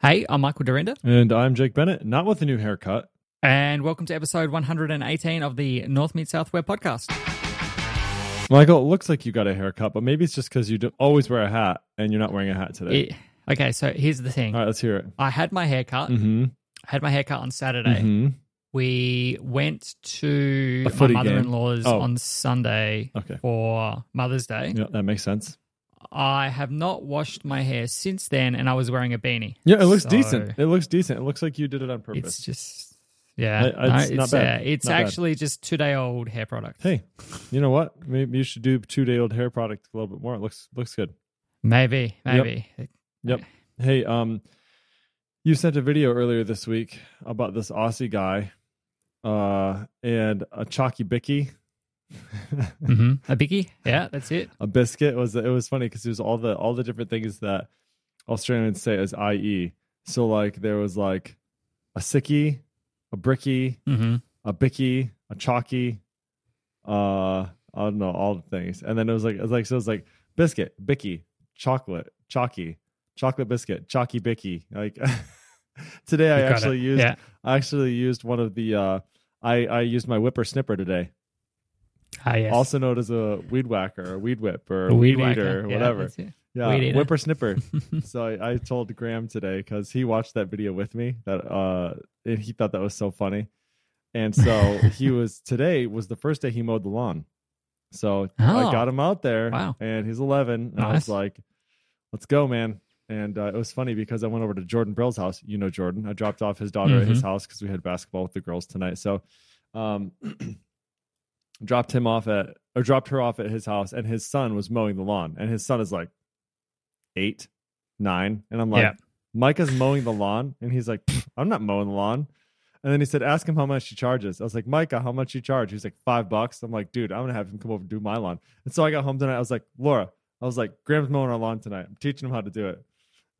Hey, I'm Michael Dyrynda, And I'm Jake Bennett, not with a new haircut. and welcome to episode 118 of the North Meet South Web podcast. Michael, it looks like you got a haircut, but maybe it's just because you always wear a hat and you're not wearing a hat today. It- okay, so here's the thing. All right, let's hear it. I had my haircut. Mm-hmm. I had my haircut on Saturday. hmm We went to my mother-in-law's Oh. on Sunday Okay. for Mother's Day. Yeah, that makes sense. I have not washed my hair since then, and I was wearing a beanie. Yeah, it looks So decent. It looks decent. It looks like you did it on purpose. It's just, yeah, I- it's no, not bad. uh, it's Not bad. actually just two-day-old hair product. hey, you know what? Maybe you should do two day old hair product a little bit more. It looks looks good. Maybe, maybe. Yep. Hey, um, you sent a video earlier this week about this Aussie guy, uh, and a chalky bicky. hmm A biggie, yeah, that's it. a biscuit was it was funny because it was all the all the different things that Australians say as IE. So like there was like a sickie, a bricky, hmm a bicky, a chalky, uh I don't know, all the things. And then it was like it was like so it was like biscuit, bicky, chocolate, chalky, chocolate biscuit, chalky bicky. Like today I actually it. used yeah. I actually used one of the uh I I used my whipper snipper today Ah, yes. also known as a weed whacker or weed whip or A weed, whacker. eater or Yeah, whatever. Yeah, Weed whipper snipper. so I, I told Graham today because he watched that video with me that uh and he thought that was so funny. And so he was today was the first day he mowed the lawn. So I Oh. got him out there Wow. and he's 11 and I was like, let's go, man. And uh, it was funny because I went over to Jordan Brill's house. You know Jordan. I dropped off his daughter at his Mm-hmm. house because we had basketball with the girls tonight. So, um, dropped him off at or dropped her off at his house, and his son was mowing the lawn, and his son is like eight, nine, and I'm like, Yeah. Micah's mowing the lawn, and he's like, I'm not mowing the lawn. And then he said, ask him how much he charges. I was like, Micah, how much you charge? He's like, five bucks. I'm like, dude, I'm gonna have him come over and do my lawn. And so I got home tonight. I was like, Laura, I was like, Graham's mowing our lawn tonight. I'm teaching him how to do it.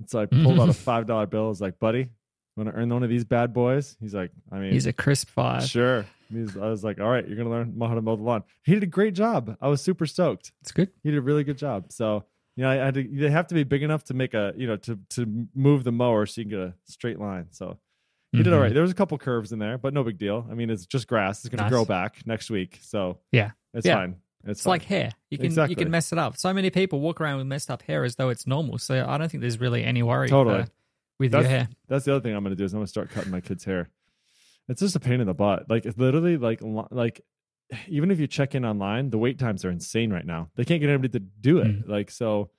And so I pulled out a five dollar bill. I was like, buddy, want to earn one of these bad boys? He's like, I mean, He's a crisp five. sure. I was like, all right, you're gonna learn how to mow the lawn. He did a great job. I was super stoked. It's good. He did a really good job. So you know, I had to. They have to be big enough to make a you know to to move the mower so you can get a straight line. So he did all Mhm. right. There was a couple curves in there, but no big deal. I mean, it's just grass. It's going to Nice. grow back next week, so Yeah. it's Yeah. fine. It's, It's fine. like hair. You can you can mess it up. So many people walk around with messed up hair as though it's normal. So I don't think there's really any worry Totally. for- with That's- your hair. That's the other thing I'm going to do is I'm going to start cutting my kids' hair. It's just a pain in the butt. Like it's literally like like even if you check in online, the wait times are insane right now. They can't get anybody to do it. Mm. Like so,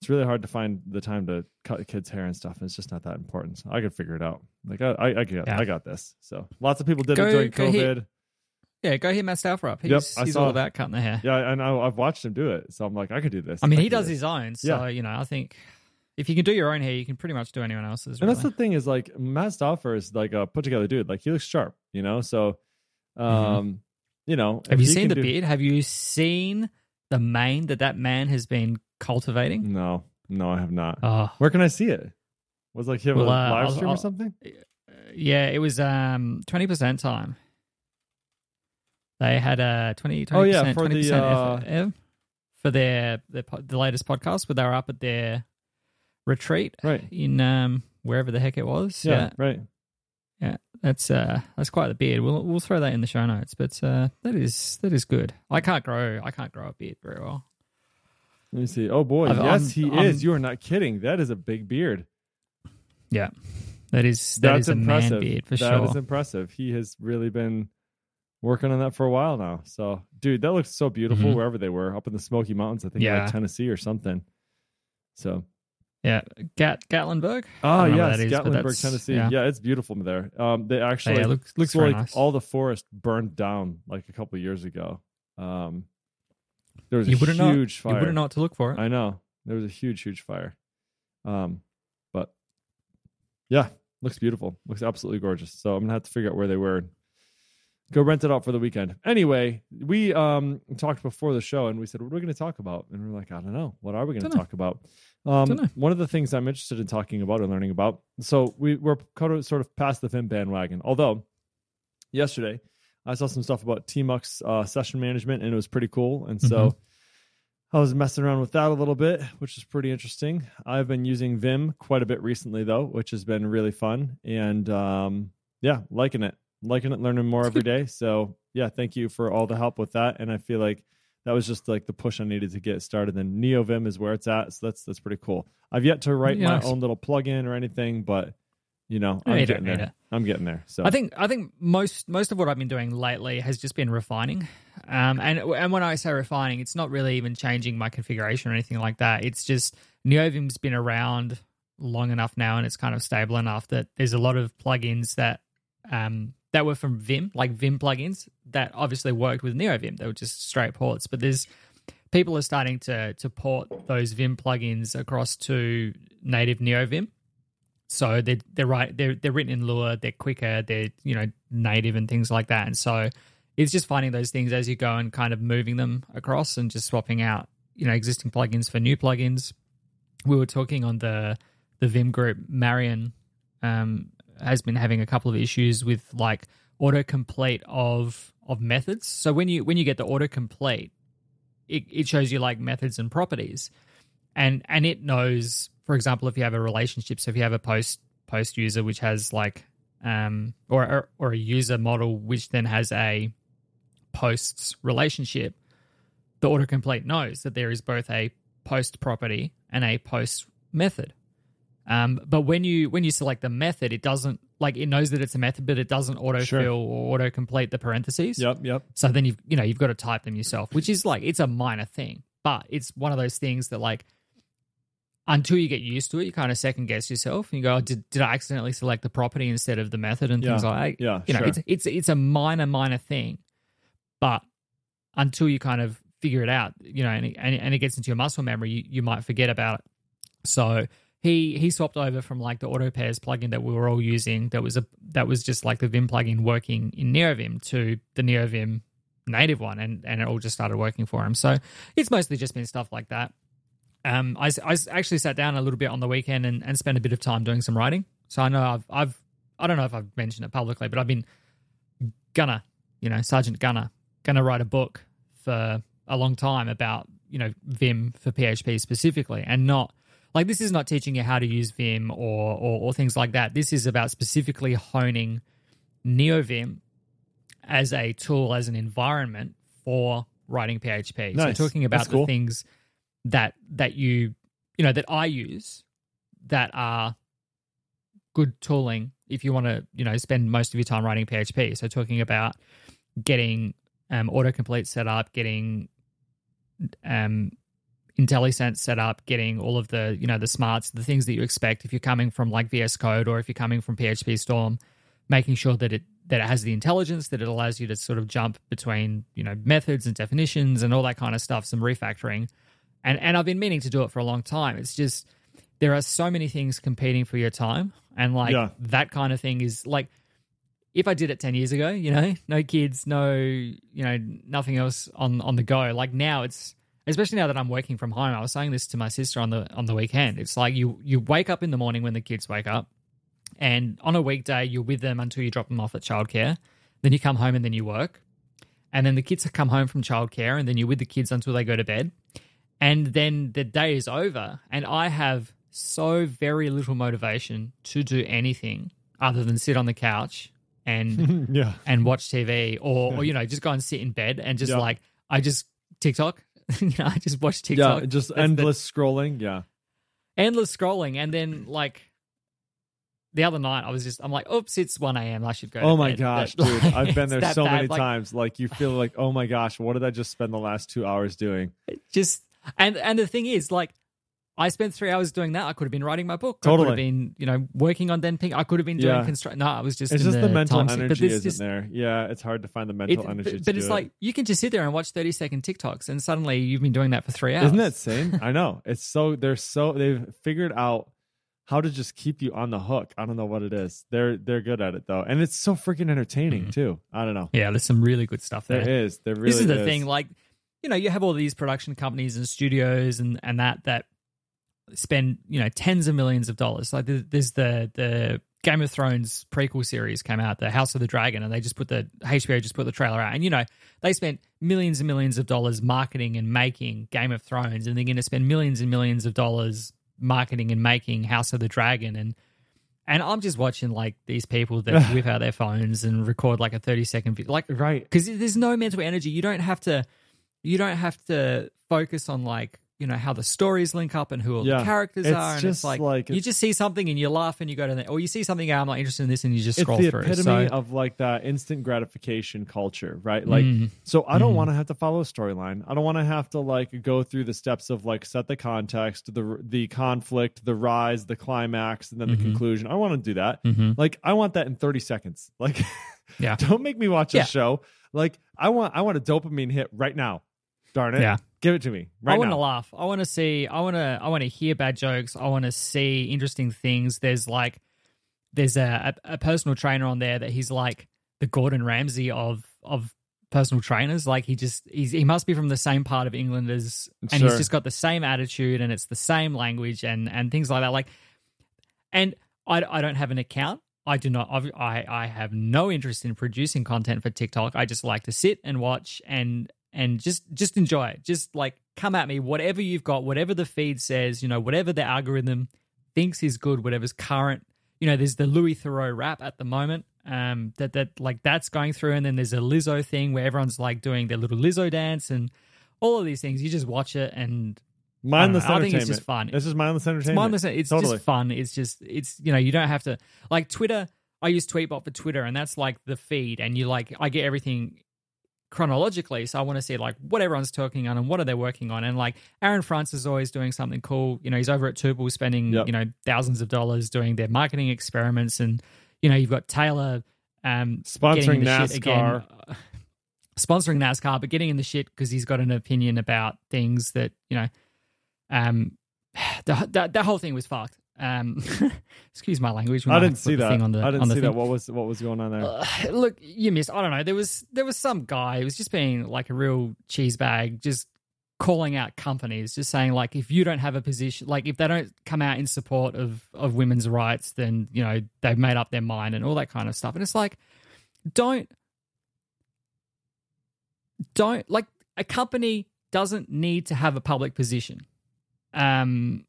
it's really hard to find the time to cut kid's hair and stuff. And it's just not that important. So I could figure it out. Like I I, I got Yeah. I got this. So lots of people did Go- it during go hit- COVID. Yeah, go hit Matt Stauffer up. He's, Yep, I he's saw- all about cutting the hair. Yeah, and I, I've watched him do it. So I'm like, I could do this. I mean, could he does his own. So, Yeah. you know, I think if you can do your own hair, you can pretty much do anyone else's. And that's the thing is like Matt Stauffer is like a put together dude. Like he looks sharp, you know. So, um, Mhm. you know, Have you seen the do- beard? Have you seen the mane that that man has been cultivating? No, no, I have not. Oh, Where can I see it? Was like him Well, a uh, live I'll- stream I'll- or something? yeah, it was um twenty percent time. They had a 20 Oh, yeah, for the, 20% uh, effort, ev- for their, their the latest podcast where they were up at their retreat Right. in um wherever the heck it was. Yeah, Yeah, right. yeah, that's uh that's quite the beard. We'll we'll throw that in the show notes, but uh that is that is good. I can't grow I can't grow a beard very well. Let me see. Oh boy, I've- yes, I'm- he I'm- is. You are not kidding. That is a big beard. Yeah, that is that That's is a impressive. man beard for That sure. That is impressive. He has really been working on that for a while now. So, dude, that looks so beautiful Mhm. wherever they were up in the Smoky Mountains. I think Yeah. like Tennessee or something. So, yeah, Gat Gatlinburg. oh I don't know yes, is, Gatlinburg, Tennessee. yeah. Yeah. it's beautiful there. Um, they actually yeah, looks looks like nice. all the forest burned down like a couple years ago. Um, there was you a huge You fire. wouldn't know what to look for. I know there was a huge, huge fire. Um, but yeah, looks beautiful. Looks absolutely gorgeous. So I'm gonna have to figure out where they were. Go rent it out for the weekend. Anyway, we um talked before the show and we said, what are we going to talk about? And we're like, I don't know. What are we going to talk about? Um, one of the things I'm interested in talking about and learning about. So we we're kind of sort of past the Vim bandwagon. Although yesterday I saw some stuff about Tmux uh, session management and it was pretty cool. And so I was messing around with that a little bit, which is pretty interesting. I've been using Vim quite a bit recently, though, which has been really fun. And um, yeah, liking it, liking it, learning more every day. So yeah, thank you for all the help with that. And I feel like that was just like the push I needed to get started. Then NeoVim is where it's at, so that's that's pretty cool. I've yet to write Nice. my own little plugin or anything, but you know, I'm getting there. it. I'm getting there. So I think I think most most of what I've been doing lately has just been refining, um, and and when I say refining, it's not really even changing my configuration or anything like that. It's just NeoVim's been around long enough now, and it's kind of stable enough that there's a lot of plugins that um, that were from Vim, like Vim plugins, that obviously worked with NeoVim. They were just straight ports, but there's people are starting to to port those Vim plugins across to native NeoVim. So they're they're right they're they're written in Lua, they're quicker, they're you know native and things like that. And so it's just finding those things as you go and kind of moving them across and just swapping out you know existing plugins for new plugins. We were talking on the the Vim group. Marion um, has been having a couple of issues with like autocomplete of of methods. So when you when you get the autocomplete, it, it shows you like methods and properties, and and it knows, for example, if you have a relationship. So if you have a post post user which has like um or or, or a user model which then has a posts relationship, the autocomplete knows that there is both a post property and a post method. Um, but when you when you select the method, it doesn't like it knows that it's a method, but it doesn't autofill Sure. or autocomplete the parentheses. yep, yep. So then you've you know you've got to type them yourself, which is like it's a minor thing, but it's one of those things that like until you get used to it, you kind of second guess yourself and you go, oh, did did I accidentally select the property instead of the method and things Yeah. like that? Yeah, You know, sure. it's it's it's a minor minor thing, but until you kind of figure it out, you know, and it, and, it- and it gets into your muscle memory, you, you might forget about it. So he he swapped over from like the auto pairs plugin that we were all using that was a that was just like the Vim plugin working in NeoVim to the NeoVim native one and and it all just started working for him. So it's mostly just been stuff like that. Um, I, I actually sat down a little bit on the weekend and, and spent a bit of time doing some writing. So I know I've I've I don't know if I've mentioned it publicly, but I've been gonna you know Sergeant Gunner gonna write a book for a long time about you know Vim for PHP specifically, and not like this is not teaching you how to use Vim or or, or things like that. This is about specifically honing NeoVim as a tool, as an environment for writing PHP. Nice. So talking about That's the things that that you you know that I use that are good tooling if you want to you know spend most of your time writing PHP. So talking about getting um, autocomplete set up, getting um, IntelliSense set up, getting all of the you know the smarts, the things that you expect if you're coming from like VS Code or if you're coming from PHP Storm, making sure that it that it has the intelligence that it allows you to sort of jump between you know methods and definitions and all that kind of stuff. Some refactoring, and and I've been meaning to do it for a long time. It's just there are so many things competing for your time, and like Yeah. that kind of thing is like if I did it 10 years ago, you know, no kids, no, you know, nothing else on on the go. Like now it's especially now that I'm working from home. I was saying this to my sister on the on the weekend. It's like you you wake up in the morning when the kids wake up and on a weekday you're with them until you drop them off at childcare. Then you come home and then you work. And then the kids come home from childcare and then you're with the kids until they go to bed. And then the day is over and I have so very little motivation to do anything other than sit on the couch and yeah. and watch TV or, or you know just go and sit in bed and just Yeah. like I just TikTok, you know, I just watch TikTok. Yeah, just That's the- endless scrolling. Yeah. endless scrolling, and then like the other night I was just I'm like, oops, it's one a.m. I should go. Oh my bed. gosh, dude. like, I've been there so bad. many Like, times. Like you feel like, oh my gosh, what did I just spend the last two hours doing? Just and and the thing is, like, I spent three hours doing that. I could have been writing my book. I could Totally. have been, you know, working on thenping. I could have been doing Yeah. construct. No, I was just. It's in just the, mental sink. But energy isn't just- there. Yeah, it's hard to find the mental It, energy. but to but it's it. like you can just sit there and watch thirty second TikToks, and suddenly you've been doing that for three hours. Isn't that insane? I know. It's so they're so they've figured out how to just keep you on the hook. I don't know what it is. They're they're good at it though, and it's so freaking entertaining mm-hmm. too. I don't know. Yeah, there's some really good stuff there. There is. There really this is the thing like you know you have all these production companies and studios and and that that spend you know tens of millions of dollars like there- there's the the Game of Thrones prequel series came out, the House of the Dragon, and they just put the HBO just put the trailer out, and you know they spent millions and millions of dollars marketing and making Game of Thrones, and they're going to spend millions and millions of dollars marketing and making House of the Dragon, and and I'm just watching like these people that whip out their phones and record like a 30 second video, like Right. because there's no mental energy. You don't have to, you don't have to focus on like you know how the stories link up and who all Yeah. the characters It's are. And just it's like, like- you just see something and you laugh and you go to the, or you see something, I'm not interested in this, and you just scroll It's the through. epitome so, of like that instant gratification culture, right? Like, Mm. so I don't Mhm. want to have to follow a storyline. I don't want to have to like go through the steps of like set the context, the the conflict, the rise, the climax, and then the Mhm. conclusion. I want to do that. Mhm. Like, I want that in thirty seconds. Like, Yeah. don't make me watch a Yeah. show. Like, I want I want a dopamine hit right now. Darn it. Yeah. Give it to me right I want to laugh. I want to see. I want to. I want to hear bad jokes. I want to see interesting things. There's like, there's a, a a personal trainer on there that he's like the Gordon Ramsay of of personal trainers. Like he just he's he must be from the same part of England as, and he's just got the same attitude and it's the same language and and things like that. Like, and I I don't have an account. I do not. I've- I I have no interest in producing content for TikTok. I just like to sit and watch and and just just enjoy it. Just like come at me, whatever you've got, whatever the feed says, you know, whatever the algorithm thinks is good, whatever's current. You know, there's the Louis Theroux rap at the moment. Um, that that like that's going through, and then there's a Lizzo thing where everyone's like doing their little Lizzo dance and all of these things. You just watch it and Mindless I I think it's just fun. This is mindless entertainment. it's mindless. It's Totally. just fun. It's just it's you know you don't have to like Twitter. I use Tweetbot for Twitter, and that's like the feed, and you like I get everything chronologically. So I want to see like what everyone's talking on and what are they working on, and like Aaron Francis is always doing something cool. You know, he's over at Tuple spending Yep. you know thousands of dollars doing their marketing experiments, and you know you've got Taylor um Sponsoring getting the shit again, NASCAR. uh, sponsoring NASCAR, but getting in the shit because he's got an opinion about things that you know. Um, the the, the whole thing was fucked. Um, excuse my language. I didn't see that. Thing on the, I didn't on the see thing. that. What was what was going on there? Uh, look, you missed. I don't know. There was there was some guy. It was just being like a real cheese bag, just calling out companies, just saying like if you don't have a position, like if they don't come out in support of of women's rights, then you know they've made up their mind and all that kind of stuff. And it's like, don't don't like a company doesn't need to have a public position. Um,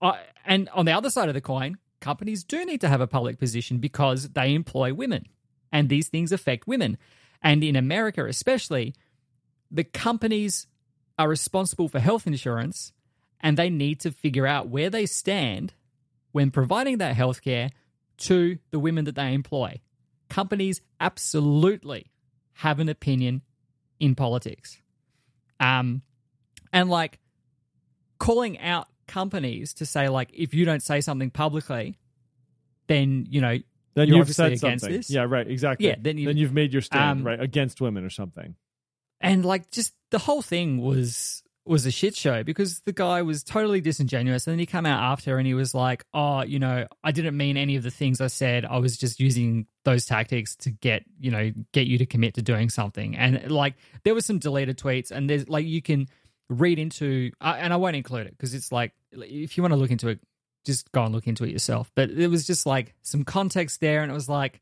I, and on the other side of the coin, companies do need to have a public position because they employ women and these things affect women. And in America, especially, the companies are responsible for health insurance and they need to figure out where they stand when providing that health care to the women that they employ. Companies absolutely have an opinion in politics. Um, and like calling out companies to say like if you don't say something publicly, then you know then you've said against something. this. Yeah, right. Exactly. Yeah, then you- then you've made your stand Um, right against women or something. and like just the whole thing was was a shit show because the guy was totally disingenuous and then he came out after and he was like oh you know i didn't mean any of the things i said i was just using those tactics to get you know get you to commit to doing something and like there was some deleted tweets and there's like you can read into uh, and i won't include it because it's like if you want to look into it just go and look into it yourself but it was just like some context there and it was like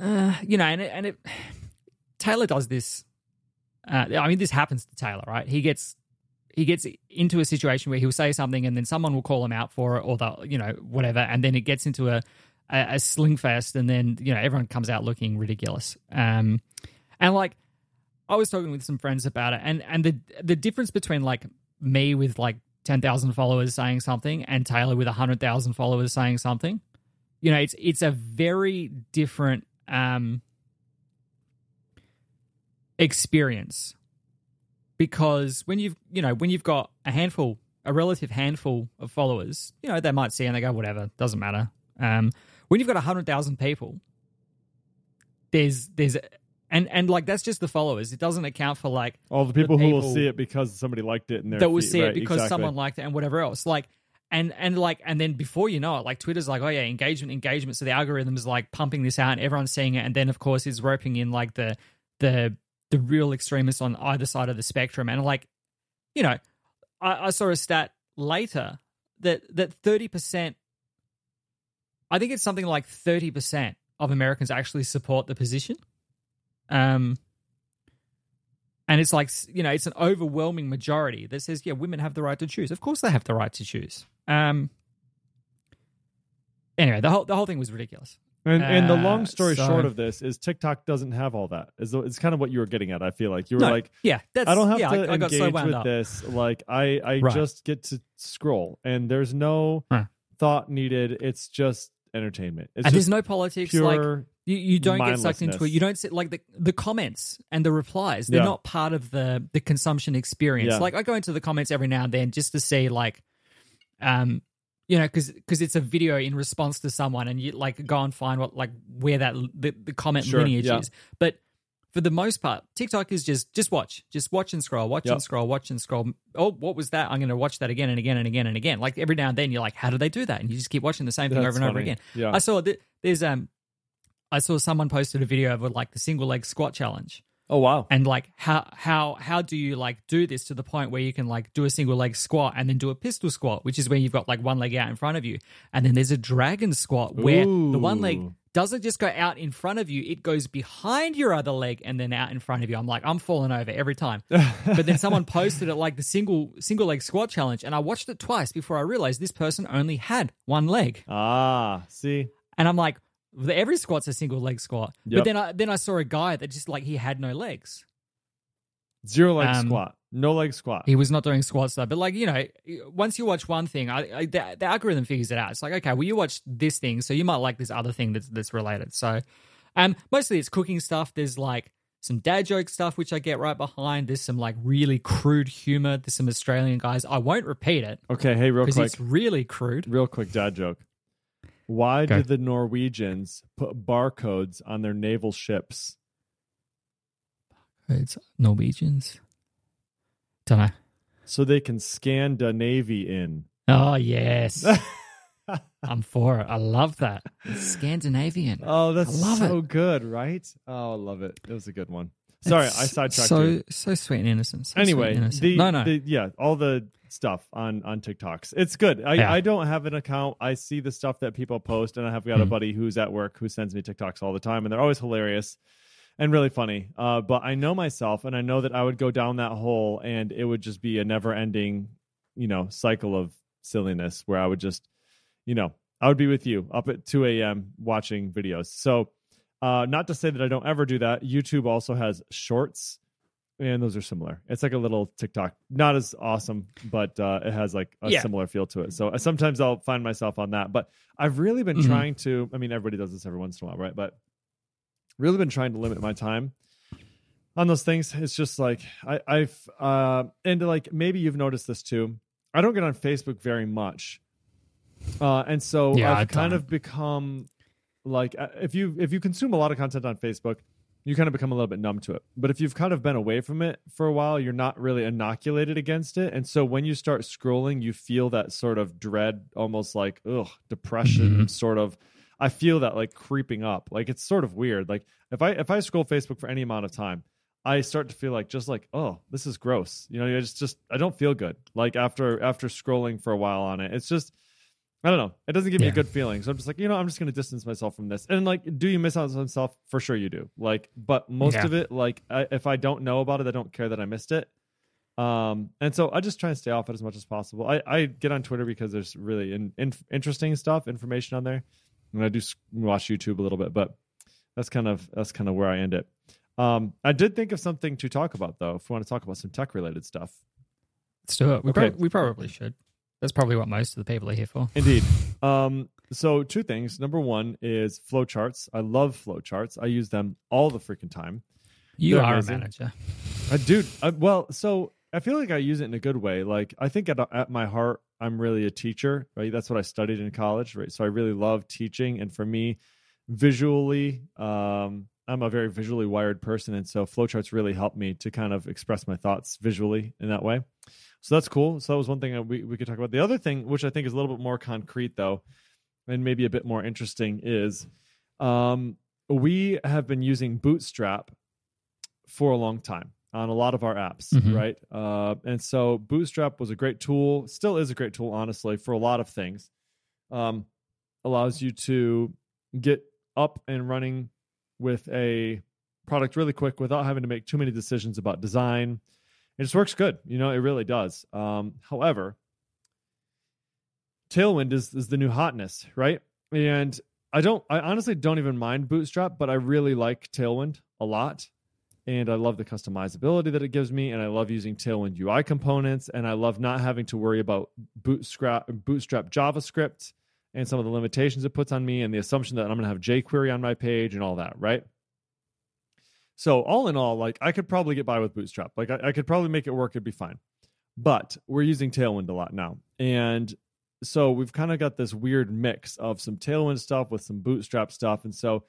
uh, you know and it, and it taylor does this uh, I mean, this happens to Taylor, right? He gets he gets into a situation where he'll say something, and then someone will call him out for it, or the you know whatever, and then it gets into a a, a sling fest, and then you know everyone comes out looking ridiculous. Um, and like I was talking with some friends about it, and and the the difference between like me with like ten thousand followers saying something, and Taylor with hundred thousand followers saying something, you know, it's it's a very different um experience. Because when you've you know when you've got a handful a relative handful of followers you know they might see and they go whatever doesn't matter. Um when you've got 100000 people there's there's and and like that's just the followers. It doesn't account for like All the people, who will see it because somebody liked it and that will see Right, it because exactly. someone liked it and whatever else. Like and and like and then before you know it like twitter's like oh yeah engagement engagement. So the algorithm is like pumping this out and everyone's seeing it. And then of course is roping in like the the the real extremists on either side of the spectrum. And like you know i, I saw a stat later that that 30% I think it's something like thirty percent of Americans actually support the position. Um, and it's like you know, it's an overwhelming majority that says, yeah, women have the right to choose. Of course, they have the right to choose. Um. Anyway, the whole the whole thing was ridiculous. And, and the Uh, long story so- short of this is TikTok doesn't have all that. Is it's kind of what you were getting at. I feel like you were No, like, yeah, that's I don't have yeah, to I, I got engage so with up. this. Like I, I Right. just get to scroll, and there's no Huh. thought needed. It's just entertainment. It's and there's no politics. Like pure. You, you don't get sucked into it. You don't sit like the the comments and the replies. They're Yeah. not part of the the consumption experience. Yeah. Like I go into the comments every now and then just to see like, um, you know, because because it's a video in response to someone, and you like go and find what like where that the, the comment Sure, lineage yeah. is. But for the most part, TikTok is just just watch, just watch and scroll, watch Yep. and scroll, watch and scroll. Oh, what was that? I'm going to watch that again and again and again and again. Like every now and then, you're like, how do they do that? And you just keep watching the same thing That's over and over again. Yeah. I saw that there's um, I saw someone posted a video of like the single leg squat challenge, oh wow. and like how how how do you like do this to the point where you can like do a single leg squat and then do a pistol squat, which is where you've got like one leg out in front of you, and then there's a dragon squat where the one leg doesn't just go out in front of you, it goes behind your other leg and then out in front of you. I'm like, I'm falling over every time. but then someone posted it like the single single leg squat challenge, and I watched it twice before I realized this person only had one leg. ah, see. And I'm like, every squat's a single leg squat. Yep. But then I then I saw a guy that just like he had no legs. Zero leg Um, squat. No leg squat. He was not doing squats though. But like you know, once you watch one thing, I, I the, the algorithm figures it out. It's like okay, well you watched this thing, so you might like this other thing that's that's related. So, um, mostly it's cooking stuff. There's like some dad joke stuff which I get right behind. There's some like really crude humor. There's some Australian guys. I won't repeat it okay, hey, real quick. it's really crude. Real quick dad joke. Why Go. did the Norwegians put barcodes on their naval ships? It's Norwegians. Don't know. So they can scan the navy in. Oh yes. I'm for it. I love that. It's Scandinavian. Oh, that's so good, right? Oh, I love it. It was a good one. Sorry, It's I sidetracked so, you. So sweet and innocent. So Anyway, innocent. the, no, no. the yeah, all the stuff on on TikToks. It's good. I, Yeah. I don't have an account. I see the stuff that people post, and I have got a Mhm. buddy who's at work who sends me TikToks all the time, and they're always hilarious and really funny. Uh, but I know myself, and I know that I would go down that hole, and it would just be a never ending, you know, cycle of silliness where I would just, you know, I would be with you up at 2 a.m. watching videos. So, uh, not to say that I don't ever do that. YouTube also has shorts, and those are similar. It's like a little TikTok, not as awesome, but uh, it has like a Yeah. similar feel to it. So uh, sometimes I'll find myself on that. But I've really been Mhm. trying to. I mean, everybody does this every once in a while, right? But really been trying to limit my time on those things. It's just like I, I've uh, and like maybe you've noticed this too. I don't get on Facebook very much, uh, and so Yeah, I've kind of become like uh, if you if you consume a lot of content on Facebook, you kind of become a little bit numb to it. But if you've kind of been away from it for a while, you're not really inoculated against it, and so when you start scrolling, you feel that sort of dread, almost like ugh, depression, Mhm. sort of. I feel that like creeping up. Like it's sort of weird. Like if I if I scroll Facebook for any amount of time, I start to feel like just like oh this is gross. You know, it's just I don't feel good. Like after after scrolling for a while on it, it's just I don't know. It doesn't give me a good feeling. So I'm just like you know I'm just gonna distance myself from this. And like, do you miss out on stuff? For sure you do. Like, but most Yeah. of it, like I, if I don't know about it, I don't care that I missed it. Um, and so I just try and stay off it as much as possible. I, I get on Twitter because there's really in, in, interesting stuff, information on there, and I do watch YouTube a little bit, but that's kind of that's kind of where I end it. Um, I did think of something to talk about though. If we want to talk about some tech related stuff, Let's do it. We, Okay. prob- we probably should. That's probably what most of the people are here for. Indeed. Um, so two things. Number one is flowcharts. I love flowcharts. I use them all the freaking time. You They're are amazing. a manager. I dude. I, well, so I feel like I use it in a good way. Like I think at, at my heart, I'm really a teacher, right? That's what I studied in college, right? So I really love teaching, and for me, visually, um, I'm a very visually wired person, and so flowcharts really help me to kind of express my thoughts visually in that way. So that's cool. So that was one thing that we we could talk about. The other thing, which I think is a little bit more concrete, though, and maybe a bit more interesting, is um, we have been using Bootstrap for a long time on a lot of our apps, Mhm. right? Uh, and so Bootstrap was a great tool, still is a great tool, honestly, for a lot of things. Um, allows you to get up and running with a product really quick without having to make too many decisions about design. It just works good. You know, it really does. Um, however, Tailwind is is the new hotness, right? And I don't I honestly don't even mind Bootstrap, but I really like Tailwind a lot. And I love the customizability that it gives me, and I love using Tailwind UI components, and I love not having to worry about Bootstrap Bootstrap JavaScript and some of the limitations it puts on me, and the assumption that I'm going to have jQuery on my page and all that, right? So all in all, like I could probably get by with Bootstrap. Like I, I could probably make it work; it'd be fine. But we're using Tailwind a lot now, and so we've kind of got this weird mix of some Tailwind stuff with some Bootstrap stuff. And so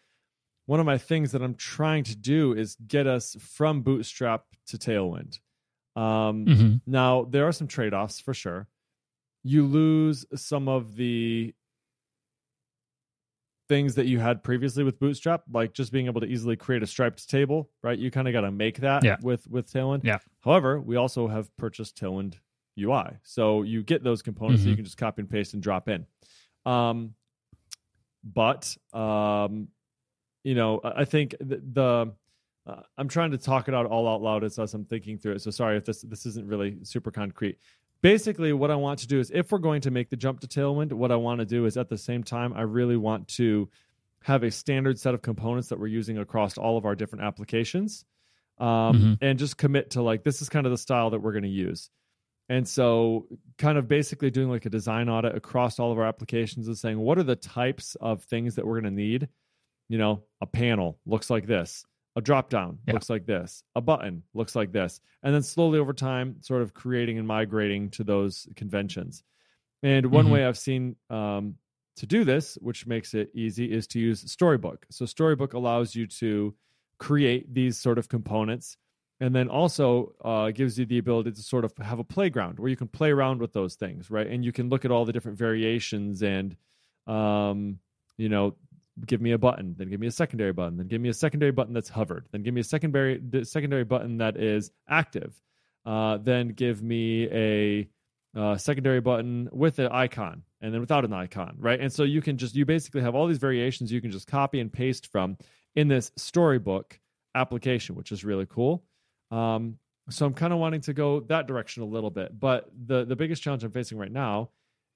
one of my things that I'm trying to do is get us from Bootstrap to Tailwind. Um, mm-hmm. Now, there are some trade offs for sure. You lose some of the things that you had previously with Bootstrap, like just being able to easily create a striped table, right? You kind of got to make that yeah. with with Tailwind. Yeah. However, we also have purchased Tailwind UI. So you get those components mm-hmm. that you can just copy and paste and drop in. Um, but um, you know, I think the, the uh, I'm trying to talk it out all out loud as I'm thinking through it. So sorry if this this isn't really super concrete. Basically, what I want to do is if we're going to make the jump to Tailwind, what I want to do is at the same time, I really want to have a standard set of components that we're using across all of our different applications, um, mm-hmm. and just commit to like this is kind of the style that we're going to use. And so, kind of basically doing like a design audit across all of our applications and saying, what are the types of things that we're going to need? You know, a panel looks like this, a drop down yeah. looks like this, a button looks like this. And then slowly over time, sort of creating and migrating to those conventions. And one mm-hmm. way I've seen um, to do this, which makes it easy, is to use Storybook. So, Storybook allows you to create these sort of components and then also uh, gives you the ability to sort of have a playground where you can play around with those things right and you can look at all the different variations and um, you know give me a button then give me a secondary button then give me a secondary button that's hovered then give me a secondary secondary button that is active uh, then give me a uh, secondary button with an icon and then without an icon right and so you can just you basically have all these variations you can just copy and paste from in this storybook application which is really cool um, so I'm kind of wanting to go that direction a little bit. But the the biggest challenge I'm facing right now,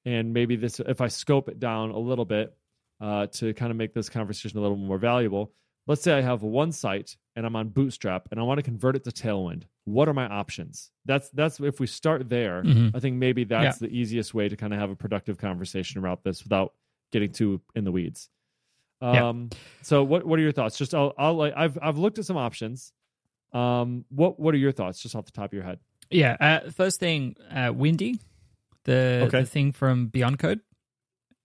and maybe this if I scope it down a little bit uh, to kind of make this conversation a little more valuable. Let's say I have one site and I'm on Bootstrap and I want to convert it to Tailwind. What are my options? That's that's if we start there, mm-hmm. I think maybe that's yeah. the easiest way to kind of have a productive conversation about this without getting too in the weeds. Um, yeah. so what what are your thoughts? Just I'll, I'll I've I've looked at some options. Um, what what are your thoughts, just off the top of your head? Yeah, uh, first thing, uh, Windy, the okay. the thing from Beyond Code.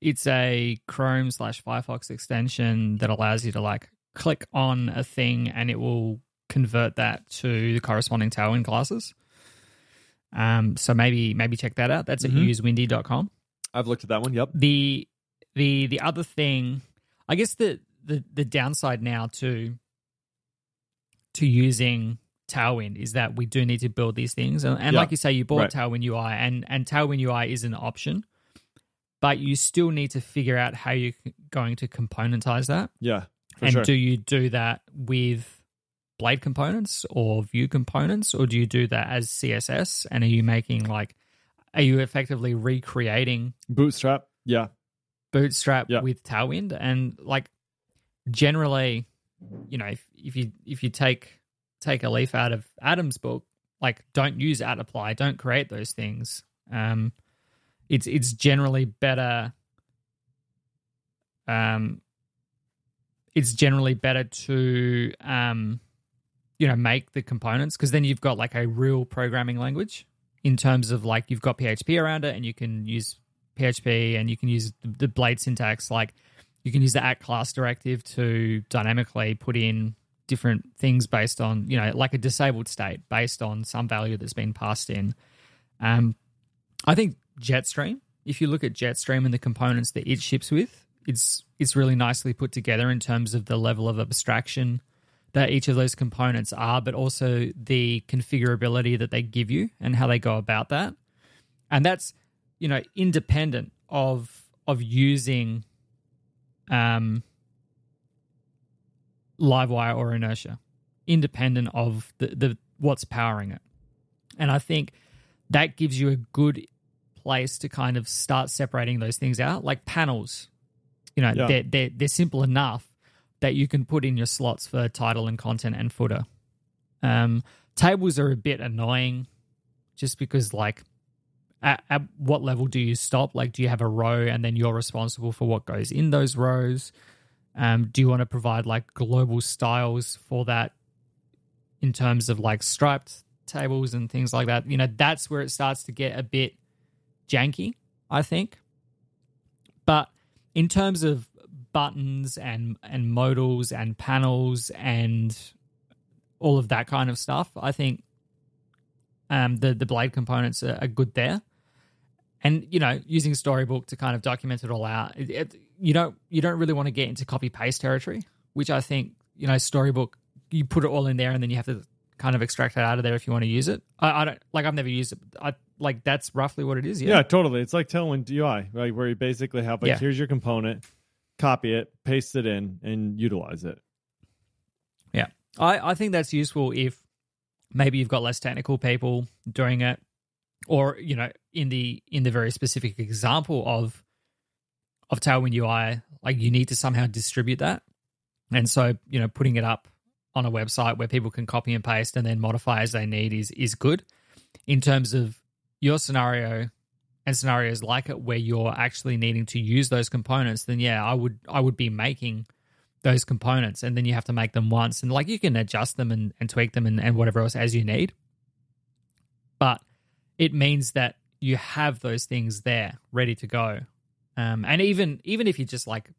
It's a Chrome slash Firefox extension that allows you to like click on a thing and it will convert that to the corresponding Tailwind classes. Um, so maybe maybe check that out. That's mm-hmm. at usewindy.com. I've looked at that one. Yep. The the the other thing, I guess the the the downside now too to using Tailwind is that we do need to build these things. And, and yeah. like you say, you bought right. Tailwind UI, and, and Tailwind UI is an option, but you still need to figure out how you're going to componentize that. Yeah. and sure. do you do that with Blade components or Vue components, or do you do that as CSS? And are you making like, are you effectively recreating Bootstrap? Yeah. Bootstrap yeah. with Tailwind? And like, generally, you know, if, if you if you take take a leaf out of Adam's book, like don't use at apply, don't create those things. Um, it's it's generally better. Um, it's generally better to um, you know, make the components because then you've got like a real programming language in terms of like you've got PHP around it and you can use PHP and you can use the blade syntax like you can use the at class directive to dynamically put in different things based on, you know, like a disabled state based on some value that's been passed in. Um, I think Jetstream, if you look at Jetstream and the components that it ships with, it's it's really nicely put together in terms of the level of abstraction that each of those components are, but also the configurability that they give you and how they go about that. And that's, you know, independent of of using um, Livewire or inertia, independent of the, the what's powering it. And I think that gives you a good place to kind of start separating those things out. Like panels, you know, Yeah. they're, they're they're simple enough that you can put in your slots for title and content and footer. Um, tables are a bit annoying, just because like. At, at what level do you stop? Like, do you have a row and then you're responsible for what goes in those rows? Um, do you want to provide like global styles for that in terms of like striped tables and things like that? You know, that's where it starts to get a bit janky, I think. But in terms of buttons and and modals and panels and all of that kind of stuff, I think um, the the blade components are, are good there. And you know, using Storybook to kind of document it all out, it, it, you don't you don't really want to get into copy paste territory, which I think you know Storybook you put it all in there and then you have to kind of extract it out of there if you want to use it. I, I don't like I've never used it. I like that's roughly what it is. Yeah, Yeah, totally. It's like Tailwind UI, right? Where you basically have like, Yeah. here's your component, copy it, paste it in, and utilize it. Yeah. I, I think that's useful if maybe you've got less technical people doing it or you know in the in the very specific example of of Tailwind UI like you need to somehow distribute that and so you know putting it up on a website where people can copy and paste and then modify as they need is is good in terms of your scenario and scenarios like it where you're actually needing to use those components then yeah I would I would be making those components and then you have to make them once and like you can adjust them and, and tweak them and, and whatever else as you need. But it means that you have those things there ready to go. Um, and even even if you just like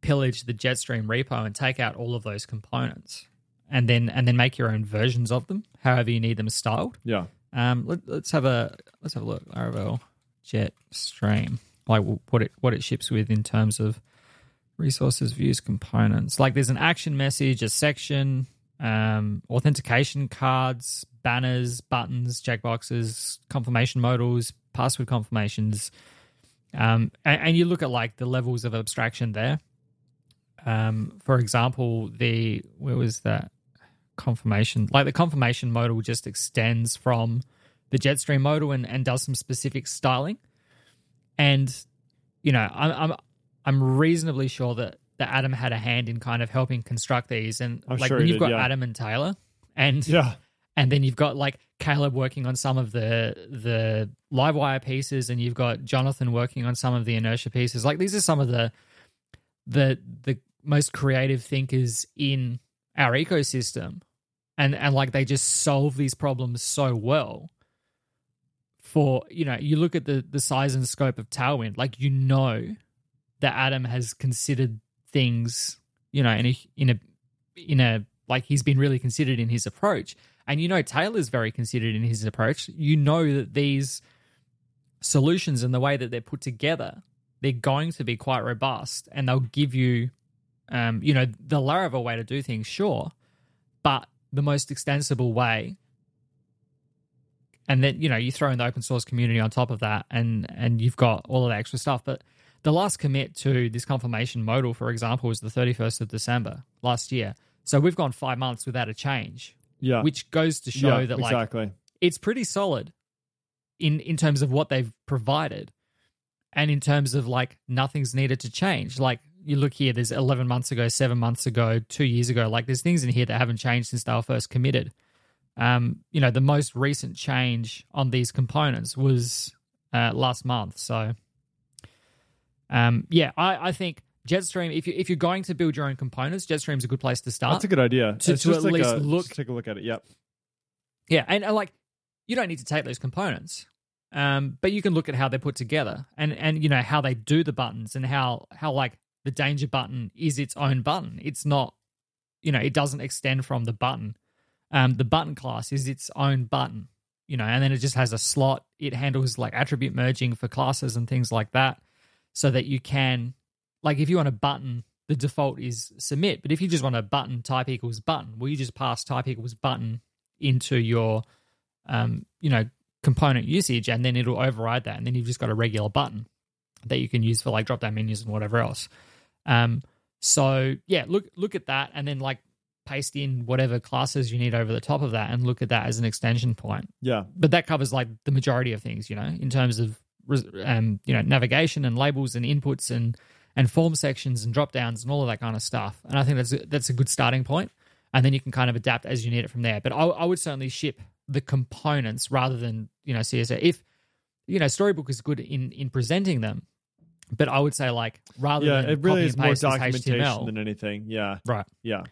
pillage the jetstream repo and take out all of those components and then and then make your own versions of them however you need them styled. Yeah. Um, let, let's have a let's have a look. Laravel Jetstream, like what it what it ships with in terms of resources, views, components. Like there's an action message, a section, um, authentication cards, banners, buttons, checkboxes, confirmation modals, password confirmations. Um, and, and you look at like the levels of abstraction there. Um, for example, the where was that confirmation? Like the confirmation modal just extends from the Jetstream modal and, and does some specific styling. And you know, I'm I'm I'm reasonably sure that that Adam had a hand in kind of helping construct these. And I'm like sure when you've did, got yeah. Adam and Taylor, and Yeah. and then you've got like Caleb working on some of the the Livewire pieces, and you've got Jonathan working on some of the inertia pieces. Like these are some of the the the most creative thinkers in our ecosystem, and and like they just solve these problems so well. For you know, you look at the the size and scope of Tailwind, like you know that Adam has considered things, you know, in a in a in a like he's been really considered in his approach. And you know Taylor's very considered in his approach. You know that these solutions and the way that they're put together, they're going to be quite robust and they'll give you um, you know, the Laravel way to do things, sure, but the most extensible way. And then, you know, you throw in the open source community on top of that and and you've got all of the extra stuff. But the last commit to this confirmation modal, for example, was the 31st of December last year. So we've gone five months without a change, Yeah. which goes to show yeah, that like exactly. it's pretty solid in in terms of what they've provided and in terms of like nothing's needed to change like you look here there's 11 months ago 7 months ago 2 years ago like there's things in here that haven't changed since they were first committed um you know the most recent change on these components was uh, last month so um yeah i i think jetstream if you if you're going to build your own components jetstream's a good place to start That's a good idea. to- to just at like least a- look- take a look at it. Yep. Yeah, and uh, like you don't need to take those components, um, but you can look at how they're put together, and and you know how they do the buttons, and how how like the danger button is its own button. It's not, you know, it doesn't extend from the button. Um, the button class is its own button, you know, and then it just has a slot. It handles like attribute merging for classes and things like that, so that you can, like, if you want a button. The default is submit, but if you just want a button type equals button, well, you just pass type equals button into your um, you know component usage and then it'll override that and then you've just got a regular button that you can use for like drop down menus and whatever else Um, so yeah, look look at that, and then like paste in whatever classes you need over the top of that, and look at that as an extension point. Yeah. But that covers like the majority of things, you know, in terms of res- um, you know navigation and labels and inputs and and form sections and drop downs and all of that kind of stuff. And I think that's a, that's a good starting. And then you can kind of adapt as you need it from there. But I, I would certainly ship the components rather than you know CSS. If you know Storybook is good in in presenting them, but I would say like rather Yeah, than it really is more documentation HTML, than anything. Yeah. right? Yeah.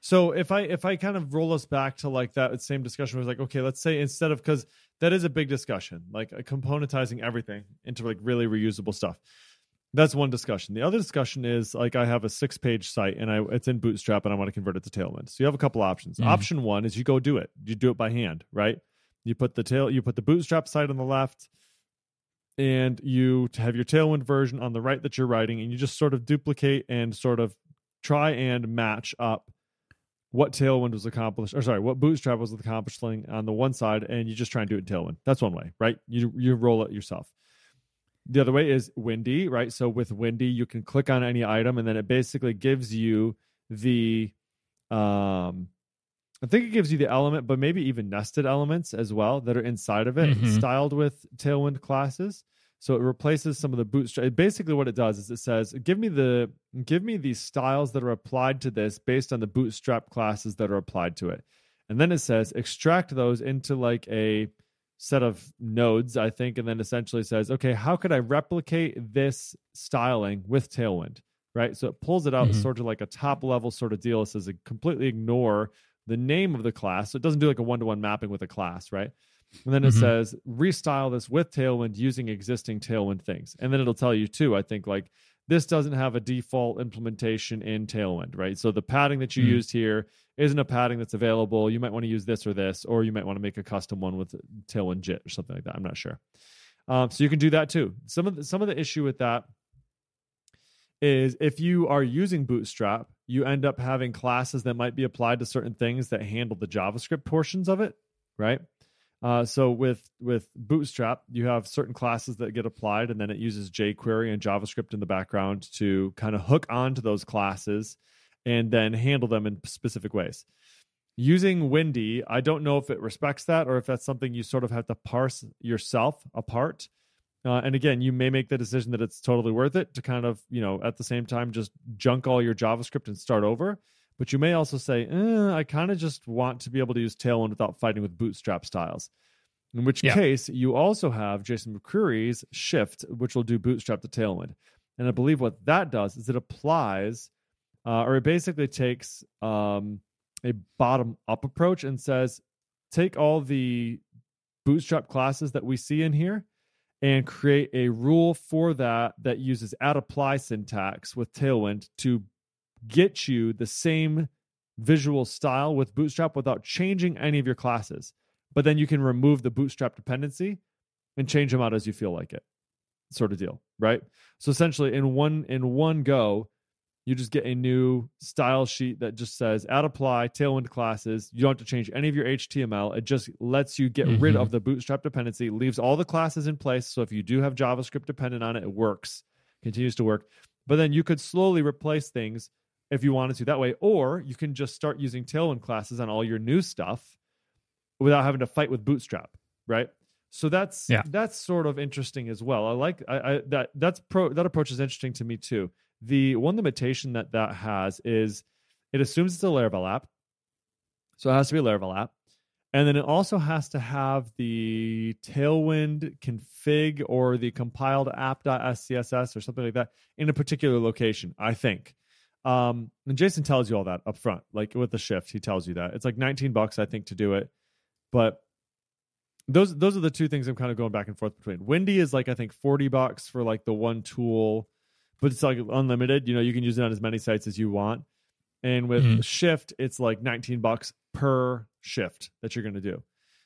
So if I if I kind of roll us back to like that same discussion was like okay let's say instead of because that is a big discussion like uh, componentizing everything into like really reusable stuff. That's one discussion. The other discussion is like I have a six page site and I it's in Bootstrap and I want to convert it to Tailwind. So you have a couple options. Mhm. Option one is you go do it. You do it by hand, right? You put the tail you put the Bootstrap site on the left and you have your Tailwind version on the right that you're writing and you just sort of duplicate and sort of try and match up what Tailwind was accomplished, or sorry, what Bootstrap was accomplishing on the one side, and you just try and do it in Tailwind. That's one way, right? You you roll it yourself. The other way is Windy, right? So with Windy, you can click on any item, and then it basically gives you the, um, I think it gives you the element, but maybe even nested elements as well that are inside of it, Mhm. styled with Tailwind classes. So it replaces some of the bootstrap. Basically, what it does is it says, "Give me the give me the styles that are applied to this based on the bootstrap classes that are applied to it," and then it says, "Extract those into like a set of nodes, I think," and then essentially says, "Okay, how could I replicate this styling with Tailwind?" Right. So it pulls it out, Mhm. sort of like a top level sort of deal. It says, completely ignore the name of the class. So it doesn't do like a one to one mapping with a class, right? And then it Mhm. says restyle this with Tailwind using existing Tailwind things. And then it'll tell you too, I think, like this doesn't have a default implementation in Tailwind, right? So the padding that you Mhm. used here isn't a padding that's available. You might want to use this or this, or you might want to make a custom one with Tailwind JIT or something like that. I'm not sure. Um, so you can do that too. Some of the, some of the issue with that is if you are using Bootstrap, you end up having classes that might be applied to certain things that handle the JavaScript portions of it, right? Uh, so with with Bootstrap, you have certain classes that get applied, and then it uses jQuery and JavaScript in the background to kind of hook onto those classes and then handle them in specific ways. Using Windy, I don't know if it respects that or if that's something you sort of have to parse yourself apart. Uh, and again, you may make the decision that it's totally worth it to kind of, you know, at the same time just junk all your JavaScript and start over. But you may also say, eh, I kind of just want to be able to use Tailwind without fighting with Bootstrap styles. In which Yeah. case, you also have Jason McCreary's Shift, which will do Bootstrap to Tailwind. And I believe what that does is it applies, uh, or it basically takes um, a bottom up approach and says, take all the Bootstrap classes that we see in here and create a rule for that that uses add apply syntax with Tailwind to get you the same visual style with Bootstrap without changing any of your classes. But then you can remove the Bootstrap dependency and change them out as you feel like it, sort of deal, right? So essentially, in one in one go, you just get a new style sheet that just says add apply Tailwind classes. You don't have to change any of your HTML. It just lets you get rid Mhm. of the Bootstrap dependency, leaves all the classes in place. So if you do have JavaScript dependent on it, it works, continues to work. But then you could slowly replace things if you wanted to that way, or you can just start using Tailwind classes on all your new stuff without having to fight with Bootstrap, right? So that's Yeah. that's sort of interesting as well. I like I, I that that's pro that approach is interesting to me too. The one limitation that that has is it assumes it's a Laravel app, so it has to be a Laravel app, and then it also has to have the Tailwind config or the compiled app.scss or something like that in a particular location. I think. Um, and Jason tells you all that up front, like with the shift, he tells you that it's like 19 bucks, I think, to do it. But those those are the two things I'm kind of going back and forth between. Windy is like I think 40 bucks for like the one tool, but it's like unlimited. You know, you can use it on as many sites as you want. And with Mhm. Shift, it's like 19 bucks per shift that you're going to do.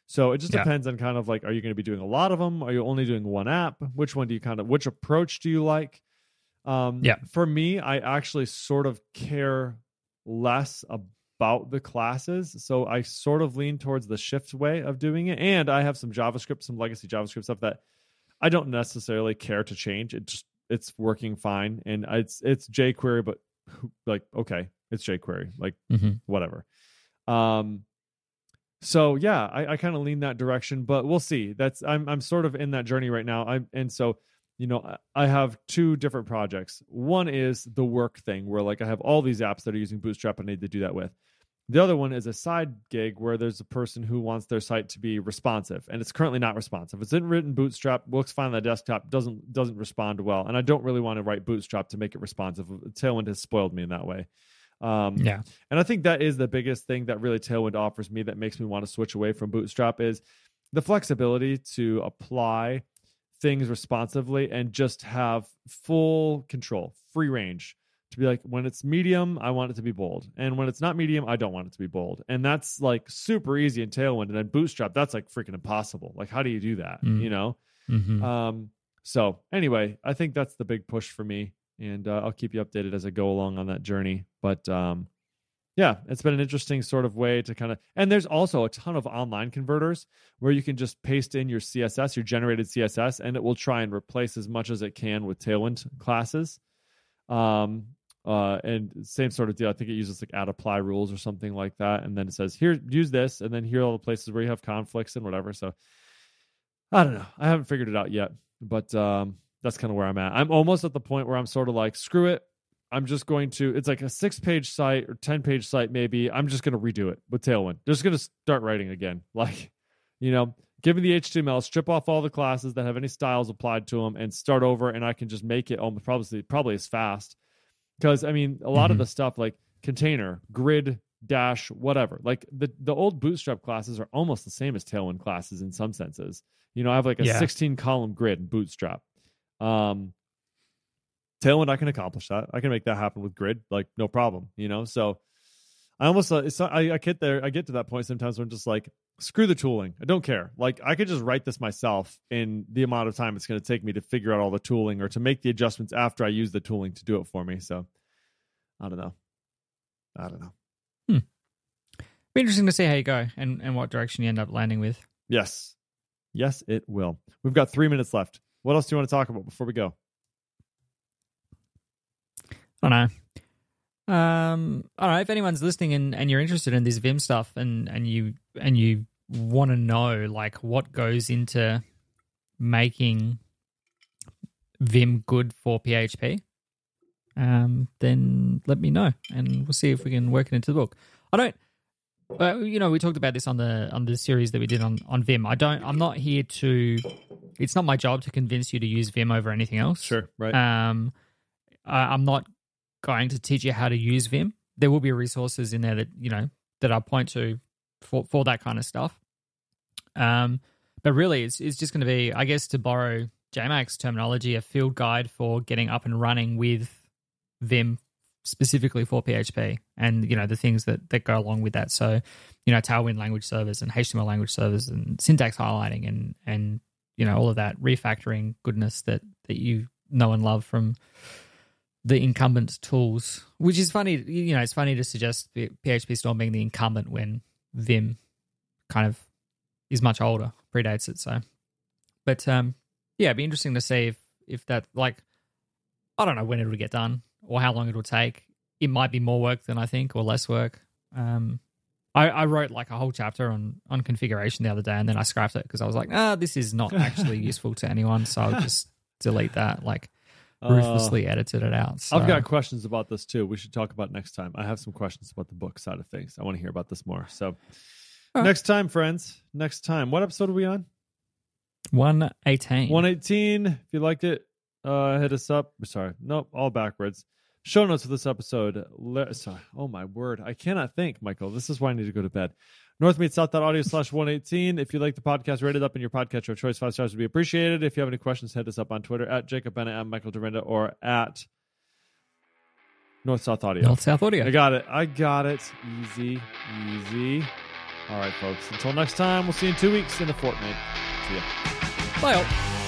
So it just Yeah. depends on kind of like, are you going to be doing a lot of them? Are you only doing one app? Which one do you kind of, which approach do you like? Um, Yeah. For me, I actually sort of care less about the classes. So I sort of lean towards the shift way of doing it. And I have some JavaScript, some legacy JavaScript stuff that I don't necessarily care to change. It just, it's working fine, and it's it's jQuery, but like okay, it's jQuery, like Mhm. whatever. Um, so yeah, I, I kind of lean that direction, but we'll see. That's I'm I'm sort of in that journey right now. I'm and so you know I- I have two different projects. One is the work thing where like I have all these apps that are using Bootstrap and I need to do that with. The other one is a side gig where there's a person who wants their site to be responsive, and it's currently not responsive. It's in written Bootstrap, works fine on the desktop, doesn't doesn't respond well, and I don't really want to write Bootstrap to make it responsive. Tailwind has spoiled me in that way. Um, Yeah. and I think that is the biggest thing that really Tailwind offers me that makes me want to switch away from Bootstrap is the flexibility to apply things responsively and just have full control, free range. To be like, when it's medium, I want it to be bold. And when it's not medium, I don't want it to be bold. And that's like super easy in Tailwind. And then Bootstrap, that's like freaking impossible. Like, how do you do that? Mm. You know? hmm Um, so anyway, I think that's the big push for me, and uh, I'll keep you updated as I go along on that journey. But um, yeah, it's been an interesting sort of way to kind of, and there's also a ton of online converters where you can just paste in your CSS, your generated CSS, and it will try and replace as much as it can with Tailwind classes. Um, uh, and same sort of deal. I think it uses like add apply rules or something like that, and then it says here use this, and then here are all the places where you have conflicts and whatever. So I don't know. I haven't figured it out yet, but um, that's kind of where I'm at. I'm almost at the point where I'm sort of like, screw it. I'm just going to. It's like a six page site or ten page site, maybe. I'm just going to redo it with Tailwind. Just going to start writing again. Like, you know, give me the HTML, strip off all the classes that have any styles applied to them, and start over. And I can just make it almost probably probably as fast. Because I mean, a lot of Mhm. the stuff like container, grid, dash, whatever. Like the the old Bootstrap classes are almost the same as Tailwind classes in some senses. You know, I have like a Yeah. 16 column grid in Bootstrap. Um, Tailwind, I can accomplish that. I can make that happen with grid, like no problem. You know, so I almost uh, it's, I, I get there. I get to that point sometimes where I'm just like, screw the tooling. I don't care. Like I could just write this myself in the amount of time it's going to take me to figure out all the tooling or to make the adjustments after I use the tooling to do it for me. So I don't know. I don't know. Hmm. Be interesting to see how you go and, and what direction you end up landing with. Yes. Yes, it will. We've got three minutes left. What else do you want to talk about before we go? I don't know. Um, I don't know if anyone's listening and, and you're interested in this Vim stuff and, and you and you want to know like what goes into making Vim good for PHP. Um, then let me know and we'll see if we can work it into the book. I don't. Uh, you know, we talked about this on the on the series that we did on on Vim. I don't. I'm not here to. It's not my job to convince you to use Vim over anything else. Sure, right. Um, I, I'm not going to teach you how to use Vim. There will be resources in there that you know that I point to for for that kind of stuff. Um, but really, it's it's just going to be, I guess, to borrow JMac's terminology, a field guide for getting up and running with Vim specifically for PHP, and you know the things that that go along with that. So, you know, Tailwind language servers and HTML language servers and syntax highlighting and and you know all of that refactoring goodness that that you know and love from the incumbent tools. Which is funny, you know, it's funny to suggest PHP Storm being the incumbent when Vim kind of is much older, predates it. So, but um, yeah, it'd be interesting to see if if that like I don't know when it'll get done or how long it'll take. It might be more work than I think or less work. Um, I, I wrote like a whole chapter on on configuration the other day, and then I scrapped it because I was like, ah, this is not actually useful to anyone, so I'll just delete that. Like ruthlessly edited it out. So. Uh, I've got questions about this too. We should talk about next time. I have some questions about the book side of things. I want to hear about this more. So right. next time, friends. Next time. What episode are we on? one eighteen. 118. If you liked it, uh, hit us up. Sorry, nope, all backwards. Show notes for this episode. Le- sorry. Oh my word, I cannot think, Michael. This is why I need to go to bed. Northmeetsouth.audio slash 118. If you like the podcast, rate it up in your podcast of choice. Five stars would be appreciated. If you have any questions, hit us up on Twitter at Jacob Bennett, at Michael Dyrynda, or at North South Audio. North South Audio. I got it. I got it. Easy, easy. All right, folks. Until next time, we'll see you in two weeks in a fortnight. See ya. Bye.